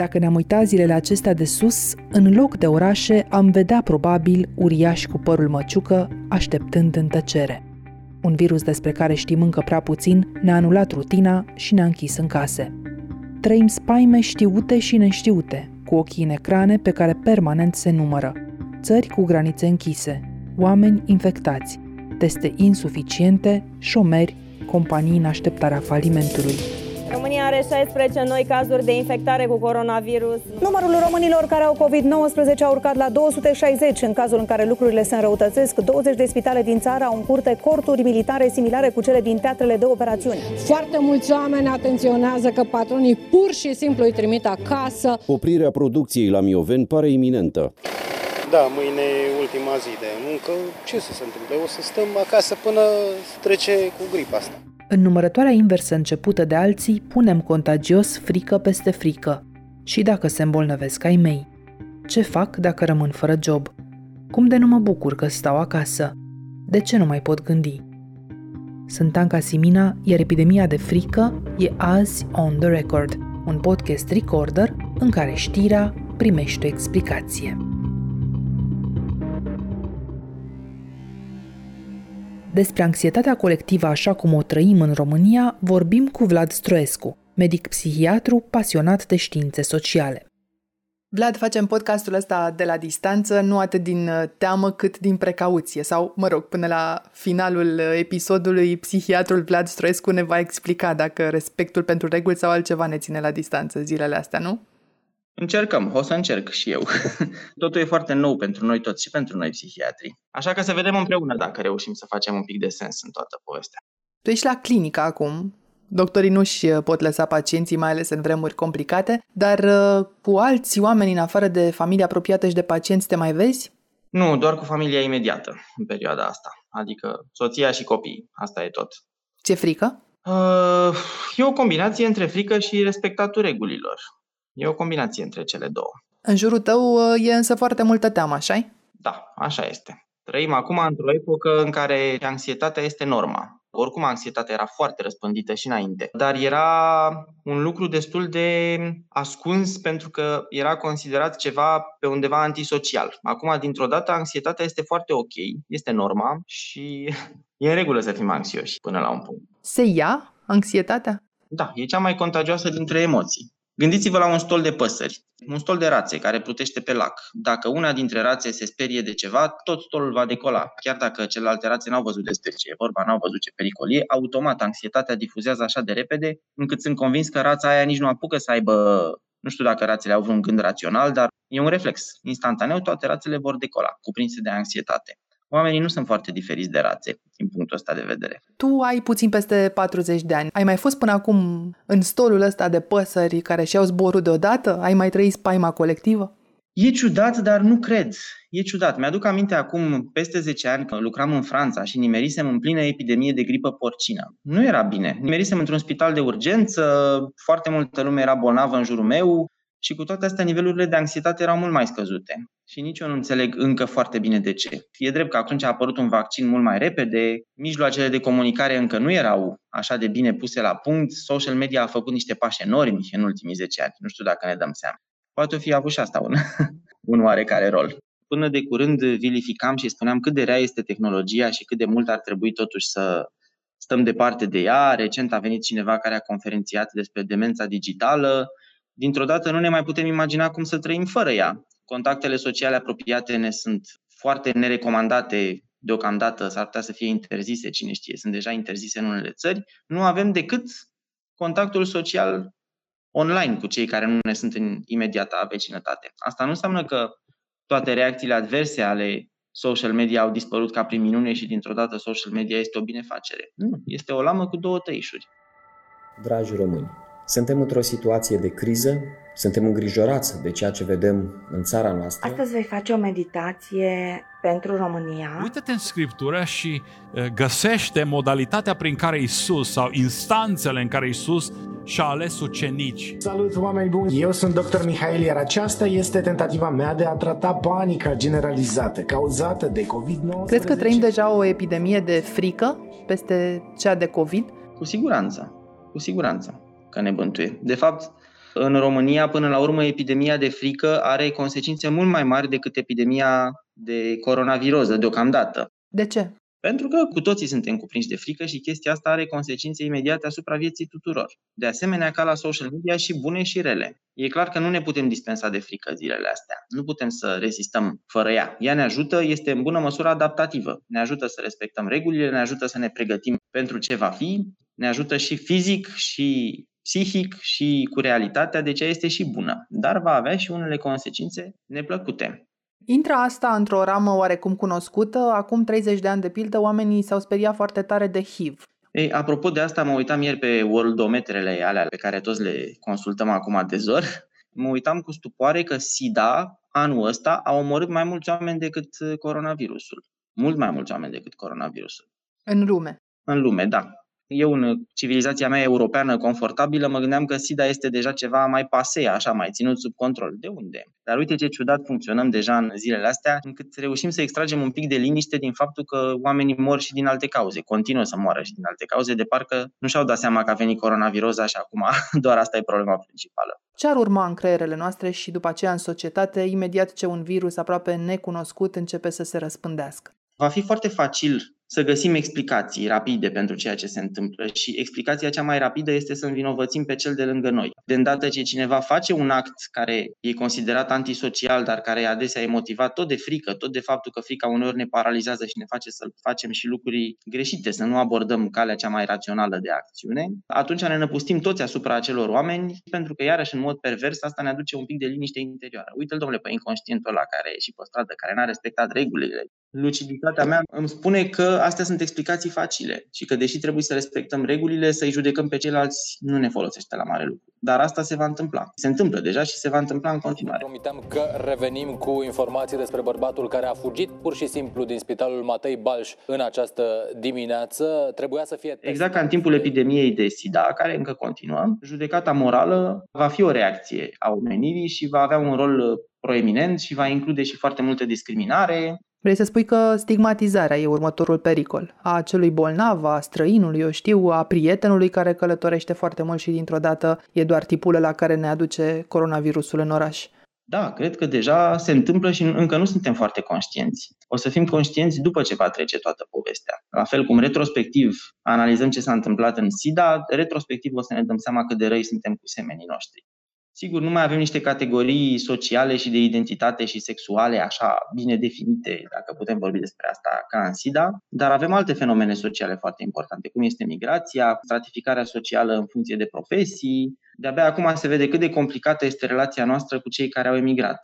Dacă ne-am uitat zilele acestea de sus, în loc de orașe am vedea probabil uriași cu părul măciucă așteptând în tăcere. Un virus despre care știm încă prea puțin ne-a anulat rutina și ne-a închis în case. Trăim spaime știute și neștiute, cu ochii în ecrane pe care permanent se numără. Țări cu granițe închise, oameni infectați, teste insuficiente, șomeri, companii în așteptarea falimentului. România are 16 noi cazuri de infectare cu coronavirus. Numărul românilor care au COVID-19 a urcat la 260 în cazul în care lucrurile se înrăutățesc. 20 de spitale din țară au în curte corturi militare similare cu cele din teatrele de operațiuni. Foarte mulți oameni atenționează că patronii pur și simplu îi trimit acasă. Oprirea producției la Mioveni pare iminentă. Da, mâine e ultima zi de muncă. Ce să se întâmple? O să stăm acasă până trece cu gripa asta. În numărătoarea inversă începută de alții, punem contagios frică peste frică. Și dacă se îmbolnăvesc ai mei? Ce fac dacă rămân fără job? Cum de nu mă bucur că stau acasă? De ce nu mai pot gândi? Sunt Anca Simina, iar epidemia de frică e azi On The Record, un podcast recorder în care știrea primește o explicație. Despre anxietatea colectivă așa cum o trăim în România, vorbim cu Vlad Stroescu, medic psihiatru pasionat de științe sociale. Vlad, facem podcastul ăsta de la distanță, nu atât din uh, teamă cât din precauție. Sau, mă rog, până la finalul uh, episodului, psihiatrul Vlad Stroescu ne va explica dacă respectul pentru reguli sau altceva ne ține la distanță zilele astea, nu? Încercăm, o să încerc și eu. Totul e foarte nou pentru noi toți și pentru noi psihiatrii. Așa că să vedem împreună dacă reușim să facem un pic de sens în toată povestea. Tu ești la clinică acum. Doctorii nu-și uh, pot lăsa pacienții, mai ales în vremuri complicate, dar uh, cu alți oameni în afară de familia apropiată și de pacienți te mai vezi? Nu, doar cu familia imediată în perioada asta, adică soția și copiii. Asta e tot. Ce frică? Uh, e o combinație între frică și respectatul regulilor. E o combinație între cele două. În jurul tău uh, e însă foarte multă teamă, așa Da, așa este. Trăim acum într-o epocă în care anxietatea este norma. Oricum, anxietatea era foarte răspândită și înainte, dar era un lucru destul de ascuns pentru că era considerat ceva pe undeva antisocial. Acum, dintr-o dată, anxietatea este foarte ok, este norma și e în regulă să fim anxioși până la un punct. Se ia anxietatea? Da, e cea mai contagioasă dintre emoții. Gândiți-vă la un stol de păsări, un stol de rațe care plutește pe lac. Dacă una dintre rațe se sperie de ceva, tot stolul va decola. Chiar dacă celelalte rațe n-au văzut despre ce e vorba, n-au văzut ce pericol e, automat anxietatea difuzează așa de repede, încât sunt convins că rața aia nici nu apucă să aibă nu știu dacă rațele au vreun gând rațional, dar e un reflex. Instantaneu toate rațele vor decola, cuprinse de anxietate oamenii nu sunt foarte diferiți de rațe din punctul ăsta de vedere. Tu ai puțin peste 40 de ani. Ai mai fost până acum în stolul ăsta de păsări care și-au zborul deodată? Ai mai trăit spaima colectivă? E ciudat, dar nu cred. E ciudat. Mi-aduc aminte acum peste 10 ani că lucram în Franța și nimerisem în plină epidemie de gripă porcină. Nu era bine. Nimerisem într-un spital de urgență, foarte multă lume era bolnavă în jurul meu, și cu toate astea, nivelurile de anxietate erau mult mai scăzute. Și nici eu nu înțeleg încă foarte bine de ce. E drept că atunci a apărut un vaccin mult mai repede, mijloacele de comunicare încă nu erau așa de bine puse la punct, social media a făcut niște pași enormi în ultimii 10 ani. Nu știu dacă ne dăm seama. Poate fi avut și asta un, un oarecare rol. Până de curând vilificam și spuneam cât de rea este tehnologia și cât de mult ar trebui totuși să stăm departe de ea. Recent a venit cineva care a conferențiat despre demența digitală, dintr-o dată nu ne mai putem imagina cum să trăim fără ea. Contactele sociale apropiate ne sunt foarte nerecomandate deocamdată, s-ar putea să fie interzise, cine știe, sunt deja interzise în unele țări. Nu avem decât contactul social online cu cei care nu ne sunt în imediata vecinătate. Asta nu înseamnă că toate reacțiile adverse ale social media au dispărut ca prin minune și dintr-o dată social media este o binefacere. Nu, este o lamă cu două tăișuri. Dragi români, suntem într-o situație de criză, suntem îngrijorați de ceea ce vedem în țara noastră. Astăzi vei face o meditație pentru România. Uită-te în Scriptură și găsește modalitatea prin care Isus sau instanțele în care Isus și-a ales ucenici. Salut, oameni buni! Eu sunt dr. Mihail, iar aceasta este tentativa mea de a trata panica generalizată cauzată de COVID-19. Crezi că trăim deja o epidemie de frică peste cea de COVID? Cu siguranță, cu siguranță că ne bântuie. De fapt, În România, până la urmă, epidemia de frică are consecințe mult mai mari decât epidemia de coronaviroză deocamdată. De ce? Pentru că cu toții suntem cuprinși de frică și chestia asta are consecințe imediate asupra vieții tuturor. De asemenea, ca la social media și bune și rele. E clar că nu ne putem dispensa de frică zilele astea. Nu putem să rezistăm fără ea. Ea ne ajută, este în bună măsură adaptativă. Ne ajută să respectăm regulile, ne ajută să ne pregătim pentru ce va fi, ne ajută și fizic și psihic și cu realitatea, deci ea este și bună, dar va avea și unele consecințe neplăcute. Intră asta într-o ramă oarecum cunoscută. Acum 30 de ani, de pildă, oamenii s-au speriat foarte tare de HIV. Ei, apropo de asta, mă uitam ieri pe worldometrele alea pe care toți le consultăm acum de zor. Mă uitam cu stupoare că SIDA anul ăsta a omorât mai mulți oameni decât coronavirusul. Mult mai mulți oameni decât coronavirusul. În lume. În lume, da eu în civilizația mea europeană confortabilă mă gândeam că SIDA este deja ceva mai pase, așa, mai ținut sub control. De unde? Dar uite ce ciudat funcționăm deja în zilele astea, încât reușim să extragem un pic de liniște din faptul că oamenii mor și din alte cauze, continuă să moară și din alte cauze, de parcă nu și-au dat seama că a venit coronaviroza și acum doar asta e problema principală. Ce ar urma în creierele noastre și după aceea în societate, imediat ce un virus aproape necunoscut începe să se răspândească? Va fi foarte facil să găsim explicații rapide pentru ceea ce se întâmplă și explicația cea mai rapidă este să învinovățim pe cel de lângă noi. De îndată ce cineva face un act care e considerat antisocial, dar care adesea e motivat tot de frică, tot de faptul că frica uneori ne paralizează și ne face să facem și lucruri greșite, să nu abordăm calea cea mai rațională de acțiune, atunci ne năpustim toți asupra acelor oameni, pentru că iarăși în mod pervers asta ne aduce un pic de liniște interioară. Uite-l, domnule, pe inconștientul ăla care e și pe stradă, care n-a respectat regulile. Luciditatea mea îmi spune că astea sunt explicații facile și că deși trebuie să respectăm regulile, să-i judecăm pe ceilalți nu ne folosește la mare lucru. Dar asta se va întâmpla. Se întâmplă deja și se va întâmpla în continuare. Promiteam că revenim cu informații despre bărbatul care a fugit pur și simplu din spitalul Matei Balș în această dimineață. Trebuia să fie... Exact ca în timpul epidemiei de SIDA, care încă continuă, judecata morală va fi o reacție a omenirii și va avea un rol proeminent și va include și foarte multă discriminare, Vrei să spui că stigmatizarea e următorul pericol. A celui bolnav, a străinului, eu știu, a prietenului care călătorește foarte mult și dintr-o dată e doar tipul la care ne aduce coronavirusul în oraș. Da, cred că deja se întâmplă și încă nu suntem foarte conștienți. O să fim conștienți după ce va trece toată povestea. La fel cum retrospectiv analizăm ce s-a întâmplat în SIDA, retrospectiv o să ne dăm seama cât de răi suntem cu semenii noștri. Sigur, nu mai avem niște categorii sociale și de identitate și sexuale așa bine definite, dacă putem vorbi despre asta, ca în SIDA, dar avem alte fenomene sociale foarte importante, cum este migrația, stratificarea socială în funcție de profesii. De-abia acum se vede cât de complicată este relația noastră cu cei care au emigrat.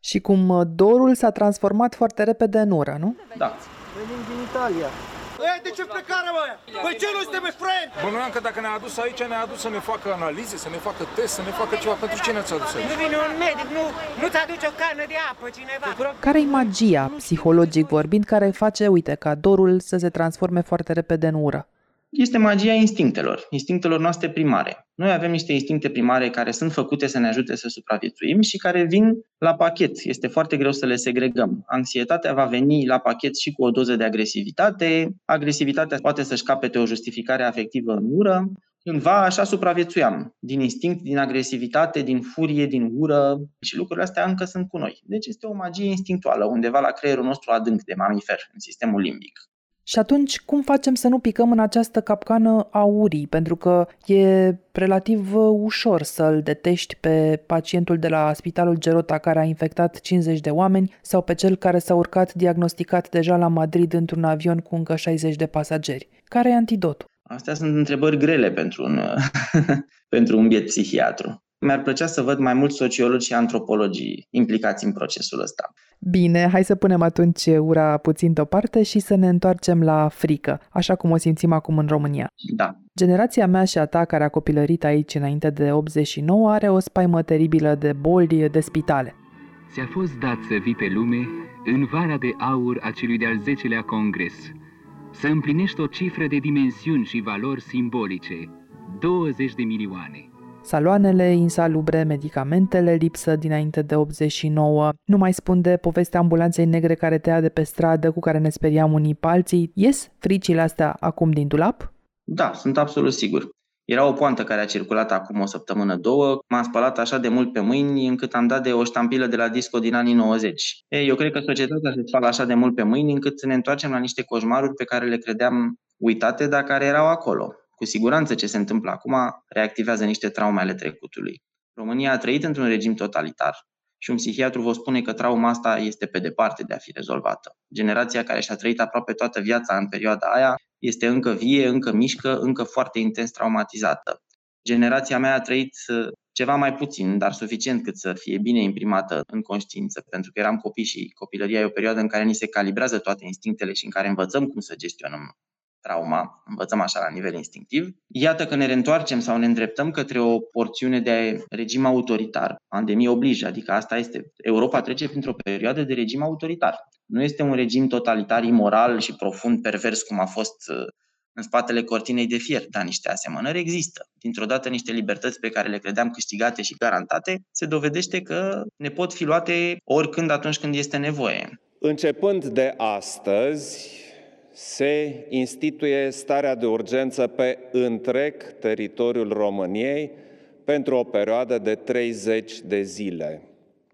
Și cum uh, dorul s-a transformat foarte repede în ură, nu? Da. Venim din Italia. Ei, de ce plecare, mă? Păi ce nu suntem friend? Bănuiam că dacă ne-a adus aici, ne-a adus să ne facă analize, să ne facă test, să ne facă ceva. Pentru ce ne-ați adus aici? Nu vine un medic, nu, nu-ți aduce o cană de apă cineva. Care e magia, psihologic vorbind, care face, uite, ca dorul să se transforme foarte repede în ură? Este magia instinctelor, instinctelor noastre primare. Noi avem niște instincte primare care sunt făcute să ne ajute să supraviețuim și care vin la pachet. Este foarte greu să le segregăm. Anxietatea va veni la pachet și cu o doză de agresivitate. Agresivitatea poate să-și capete o justificare afectivă în ură. Cândva așa supraviețuiam, din instinct, din agresivitate, din furie, din ură și lucrurile astea încă sunt cu noi. Deci este o magie instinctuală, undeva la creierul nostru adânc de mamifer, în sistemul limbic. Și atunci, cum facem să nu picăm în această capcană a urii? Pentru că e relativ uh, ușor să-l detești pe pacientul de la Spitalul Gerota care a infectat 50 de oameni sau pe cel care s-a urcat diagnosticat deja la Madrid într-un avion cu încă 60 de pasageri. Care e antidotul? Astea sunt întrebări grele pentru un, pentru un biet psihiatru. Mi-ar plăcea să văd mai mulți sociologi și antropologii implicați în procesul ăsta. Bine, hai să punem atunci ura puțin deoparte și să ne întoarcem la frică, așa cum o simțim acum în România. Da. Generația mea și a ta, care a copilărit aici înainte de 89, are o spaimă teribilă de boli, de spitale. Ți-a fost dat să vii pe lume în vara de aur a celui de-al 10-lea congres, să împlinești o cifră de dimensiuni și valori simbolice, 20 de milioane saloanele insalubre, medicamentele, lipsă dinainte de 89, nu mai spun de povestea ambulanței negre care tăia de pe stradă, cu care ne speriam unii pe alții. Ies fricile astea acum din dulap? Da, sunt absolut sigur. Era o poantă care a circulat acum o săptămână, două. M-am spălat așa de mult pe mâini încât am dat de o ștampilă de la disco din anii 90. Ei, eu cred că societatea se spală așa de mult pe mâini încât ne întoarcem la niște coșmaruri pe care le credeam uitate, dar care erau acolo. Cu siguranță ce se întâmplă acum reactivează niște traume ale trecutului. România a trăit într-un regim totalitar și un psihiatru vă spune că trauma asta este pe departe de a fi rezolvată. Generația care și-a trăit aproape toată viața în perioada aia este încă vie, încă mișcă, încă foarte intens traumatizată. Generația mea a trăit uh, ceva mai puțin, dar suficient cât să fie bine imprimată în conștiință, pentru că eram copii și copilăria e o perioadă în care ni se calibrează toate instinctele și în care învățăm cum să gestionăm trauma, învățăm așa la nivel instinctiv. Iată că ne reîntoarcem sau ne îndreptăm către o porțiune de regim autoritar. Pandemie oblige, adică asta este. Europa trece printr-o perioadă de regim autoritar. Nu este un regim totalitar, imoral și profund pervers cum a fost uh, în spatele cortinei de fier, dar niște asemănări există. Dintr-o dată niște libertăți pe care le credeam câștigate și garantate, se dovedește că ne pot fi luate oricând atunci când este nevoie. Începând de astăzi, se instituie starea de urgență pe întreg teritoriul României pentru o perioadă de 30 de zile.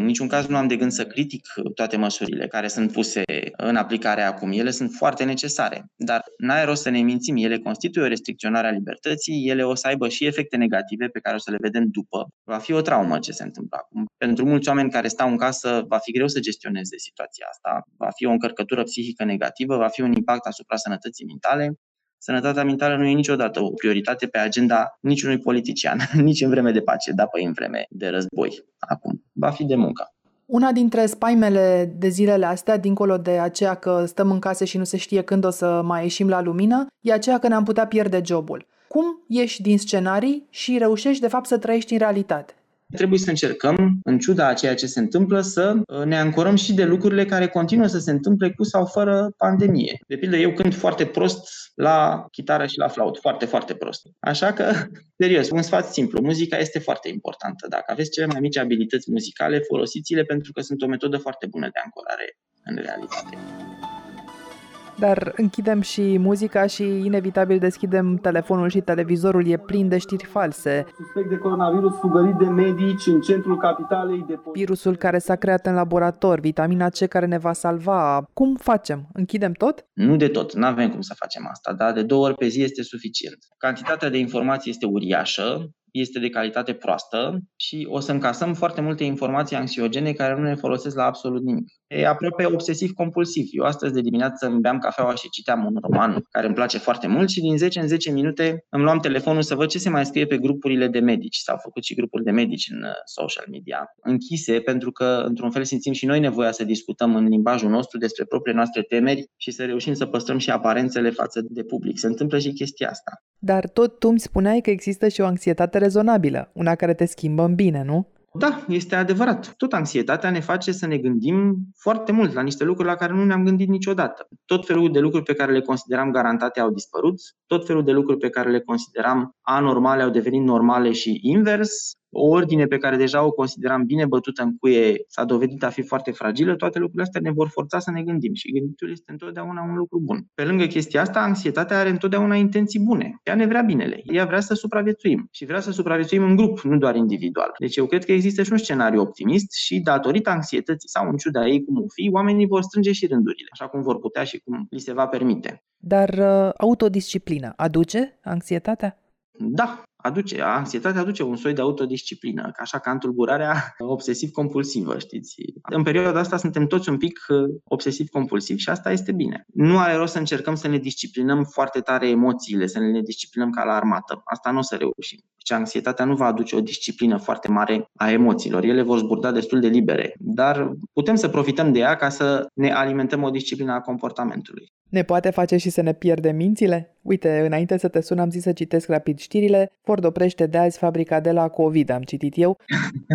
În niciun caz nu am de gând să critic toate măsurile care sunt puse în aplicare acum. Ele sunt foarte necesare, dar n-ai rost să ne mințim. Ele constituie o restricționare a libertății, ele o să aibă și efecte negative pe care o să le vedem după. Va fi o traumă ce se întâmplă acum. Pentru mulți oameni care stau în casă, va fi greu să gestioneze situația asta. Va fi o încărcătură psihică negativă, va fi un impact asupra sănătății mentale Sănătatea mentală nu e niciodată o prioritate pe agenda niciunui politician, nici în vreme de pace, dar pe în vreme de război. Acum, va fi de muncă. Una dintre spaimele de zilele astea, dincolo de aceea că stăm în case și nu se știe când o să mai ieșim la lumină, e aceea că ne-am putea pierde jobul. Cum ieși din scenarii și reușești de fapt să trăiești în realitate? Trebuie să încercăm, în ciuda a ceea ce se întâmplă, să uh, ne ancorăm și de lucrurile care continuă să se întâmple cu sau fără pandemie. De pildă, eu cânt foarte prost la chitară și la flaut, foarte, foarte prost. Așa că, serios, un sfat simplu, muzica este foarte importantă. Dacă aveți cele mai mici abilități muzicale, folosiți-le pentru că sunt o metodă foarte bună de ancorare în realitate. Dar închidem și muzica și inevitabil deschidem telefonul și televizorul e plin de știri false. Suspect de coronavirus fugărit de medici în centrul capitalei de Virusul care s-a creat în laborator, vitamina C care ne va salva. Cum facem? Închidem tot? Nu de tot, nu avem cum să facem asta, dar de două ori pe zi este suficient. Cantitatea de informații este uriașă, este de calitate proastă și o să încasăm foarte multe informații anxiogene care nu ne folosesc la absolut nimic. E aproape obsesiv-compulsiv. Eu astăzi de dimineață îmi beam cafeaua și citeam un roman care îmi place foarte mult și din 10 în 10 minute îmi luam telefonul să văd ce se mai scrie pe grupurile de medici. S-au făcut și grupuri de medici în uh, social media închise pentru că într-un fel simțim și noi nevoia să discutăm în limbajul nostru despre propriile noastre temeri și să reușim să păstrăm și aparențele față de public. Se întâmplă și chestia asta. Dar tot tu îmi spuneai că există și o anxietate rezonabilă, una care te schimbă în bine, nu? Da, este adevărat. Tot anxietatea ne face să ne gândim foarte mult la niște lucruri la care nu ne-am gândit niciodată. Tot felul de lucruri pe care le consideram garantate au dispărut, tot felul de lucruri pe care le consideram anormale au devenit normale și invers o ordine pe care deja o consideram bine bătută în cuie s-a dovedit a fi foarte fragilă, toate lucrurile astea ne vor forța să ne gândim și gânditul este întotdeauna un lucru bun. Pe lângă chestia asta, anxietatea are întotdeauna intenții bune. Ea ne vrea binele, ea vrea să supraviețuim și vrea să supraviețuim în grup, nu doar individual. Deci eu cred că există și un scenariu optimist și datorită anxietății sau în ciuda ei cum o fi, oamenii vor strânge și rândurile, așa cum vor putea și cum li se va permite. Dar uh, autodisciplina aduce anxietatea? Da, aduce, anxietatea aduce un soi de autodisciplină, așa ca întulburarea obsesiv-compulsivă, știți. În perioada asta suntem toți un pic uh, obsesiv-compulsivi și asta este bine. Nu are rost să încercăm să ne disciplinăm foarte tare emoțiile, să ne disciplinăm ca la armată. Asta nu o să reușim. Deci anxietatea nu va aduce o disciplină foarte mare a emoțiilor. Ele vor zburda destul de libere, dar putem să profităm de ea ca să ne alimentăm o disciplină a comportamentului. Ne poate face și să ne pierdem mințile? Uite, înainte să te sun am zis să citesc rapid știrile. Ford oprește de azi fabrica de la COVID, am citit eu.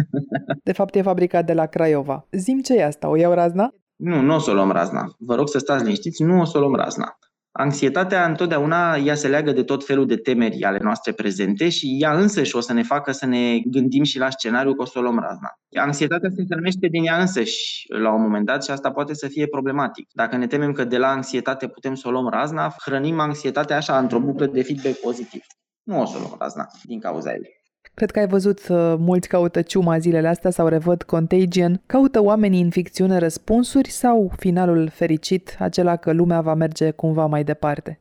De fapt e fabrica de la Craiova. Zim ce e asta, o iau razna? Nu, nu o să o luăm razna. Vă rog să stați liniștiți, nu o să o luăm razna. Anxietatea întotdeauna ea se leagă de tot felul de temeri ale noastre prezente și ea însăși o să ne facă să ne gândim și la scenariu că o să o luăm razna. Anxietatea se întâlnește din ea însăși la un moment dat și asta poate să fie problematic. Dacă ne temem că de la anxietate putem să o luăm razna, hrănim anxietatea așa într-o buclă de feedback pozitiv. nu o să luăm razna din cauza ei. Cred că ai văzut uh, mulți caută ciuma zilele astea sau revăd Contagion. Caută oamenii în ficțiune răspunsuri sau finalul fericit, acela că lumea va merge cumva mai departe?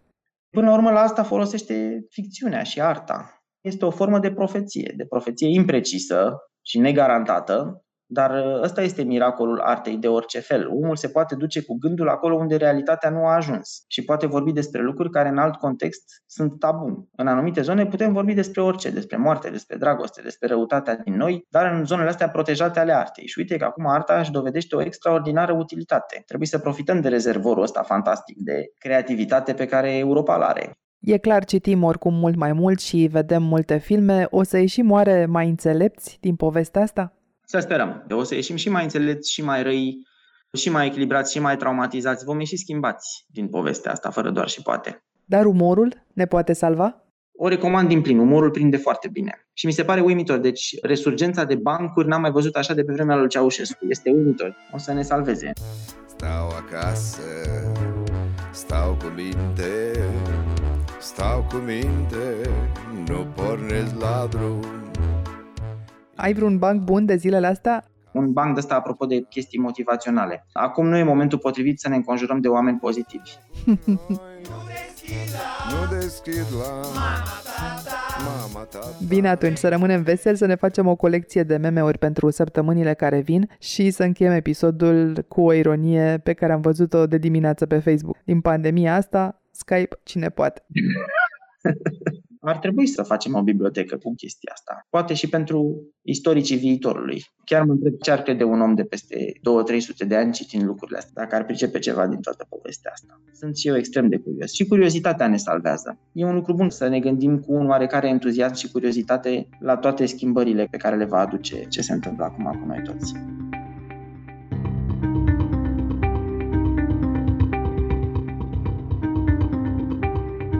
Până la urmă, la asta folosește ficțiunea și arta. Este o formă de profeție, de profeție imprecisă și negarantată, dar ă, ăsta este miracolul artei de orice fel. Omul se poate duce cu gândul acolo unde realitatea nu a ajuns și poate vorbi despre lucruri care în alt context sunt tabu. În anumite zone putem vorbi despre orice, despre moarte, despre dragoste, despre răutatea din noi, dar în zonele astea protejate ale artei. Și uite că acum arta își dovedește o extraordinară utilitate. Trebuie să profităm de rezervorul ăsta fantastic de creativitate pe care Europa îl are. E clar, citim oricum mult mai mult și vedem multe filme. O să ieșim oare mai înțelepți din povestea asta? Să sperăm. O să ieșim și mai înțelepți, și mai răi, și mai echilibrați, și mai traumatizați. Vom ieși schimbați din povestea asta, fără doar și poate. Dar umorul ne poate salva? O recomand din plin, umorul prinde foarte bine. Și mi se pare uimitor, deci resurgența de bancuri n-am mai văzut așa de pe vremea lui Ceaușescu. Este uimitor, o să ne salveze. Stau acasă, stau cu minte, stau cu minte, nu pornesc la drum ai vreun banc bun de zilele astea? Un banc de ăsta apropo de chestii motivaționale. Acum nu e momentul potrivit să ne înconjurăm de oameni pozitivi. nu deschid la mama, Bine atunci, să rămânem veseli, să ne facem o colecție de meme-uri pentru săptămânile care vin și să încheiem episodul cu o ironie pe care am văzut-o de dimineață pe Facebook. Din pandemia asta, Skype cine poate. ar trebui să facem o bibliotecă cu chestia asta. Poate și pentru istoricii viitorului. Chiar mă întreb ce ar crede un om de peste 2-300 de ani citind lucrurile astea, dacă ar pricepe ceva din toată povestea asta. Sunt și eu extrem de curios. Și curiozitatea ne salvează. E un lucru bun să ne gândim cu un oarecare entuziasm și curiozitate la toate schimbările pe care le va aduce ce se întâmplă acum cu noi toți.